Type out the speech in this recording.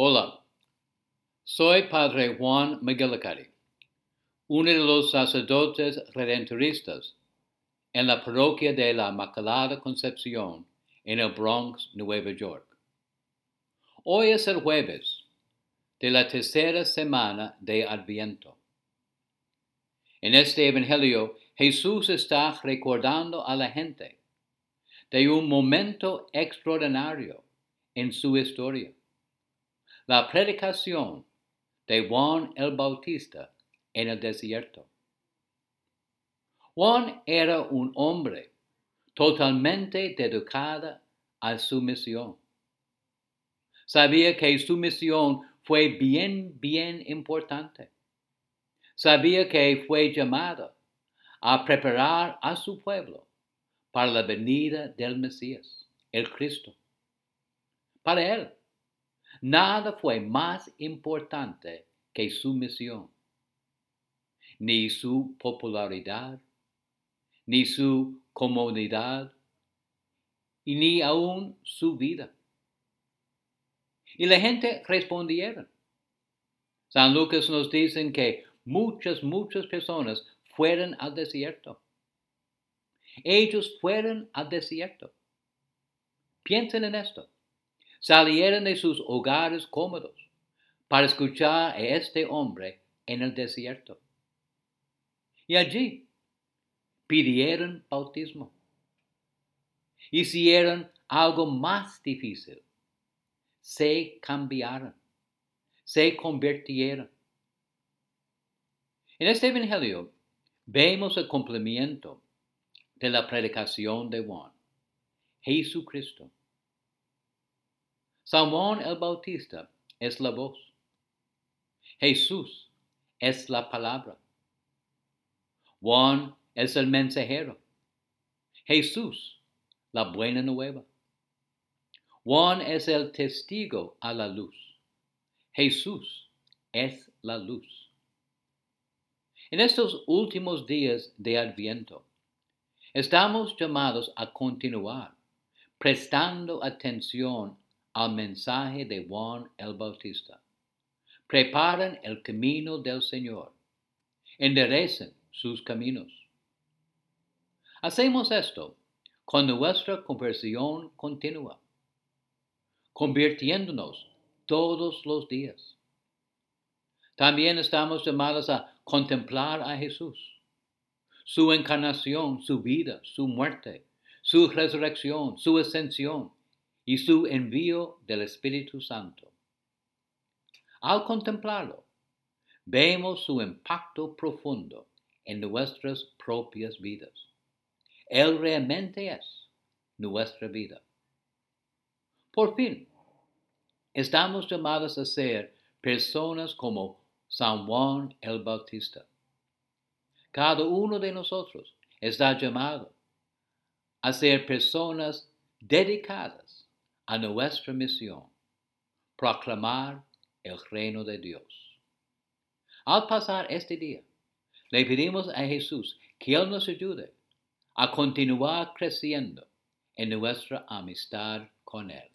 Hola, soy Padre Juan McGillicuddy, uno de los sacerdotes redentoristas en la parroquia de la Inmaculada Concepción en el Bronx, Nueva York. Hoy es el jueves de la tercera semana de Adviento. En este Evangelio, Jesús está recordando a la gente de un momento extraordinario en su historia, la predicación de Juan el Bautista en el desierto. Juan era un hombre totalmente dedicado a su misión. Sabía que su misión fue bien, bien importante. Sabía que fue llamado a preparar a su pueblo para la venida del Mesías, el Cristo. Para él, nada fue más importante que su misión, ni su popularidad, ni su comodidad, y ni aún su vida. Y la gente respondieron. San Lucas nos dice que muchas, muchas personas fueron al desierto. Ellos fueron al desierto. Piensen en esto. Salieron de sus hogares cómodos para escuchar a este hombre en el desierto. Y allí pidieron bautismo. Hicieron algo más difícil. Se cambiaron. Se convirtieron. En este Evangelio vemos el cumplimiento de la predicación de Juan, Jesucristo. San Juan el Bautista es la voz. Jesús es la palabra. Juan es el mensajero. Jesús, la buena nueva. Juan es el testigo a la luz. Jesús es la luz. En estos últimos días de Adviento, estamos llamados a continuar prestando atención al mensaje de Juan el Bautista. Preparen el camino del Señor. Enderecen sus caminos. Hacemos esto con nuestra conversión continua, convirtiéndonos todos los días. También estamos llamados a contemplar a Jesús, su encarnación, su vida, su muerte, su resurrección, su ascensión y su envío del Espíritu Santo. Al contemplarlo, vemos su impacto profundo en nuestras propias vidas. Él realmente es nuestra vida. Por fin, estamos llamados a ser personas como San Juan el Bautista. Cada uno de nosotros está llamado a ser personas dedicadas a nuestra misión, proclamar el reino de Dios. Al pasar este día, le pedimos a Jesús que Él nos ayude a continuar creciendo en nuestra amistad con Él.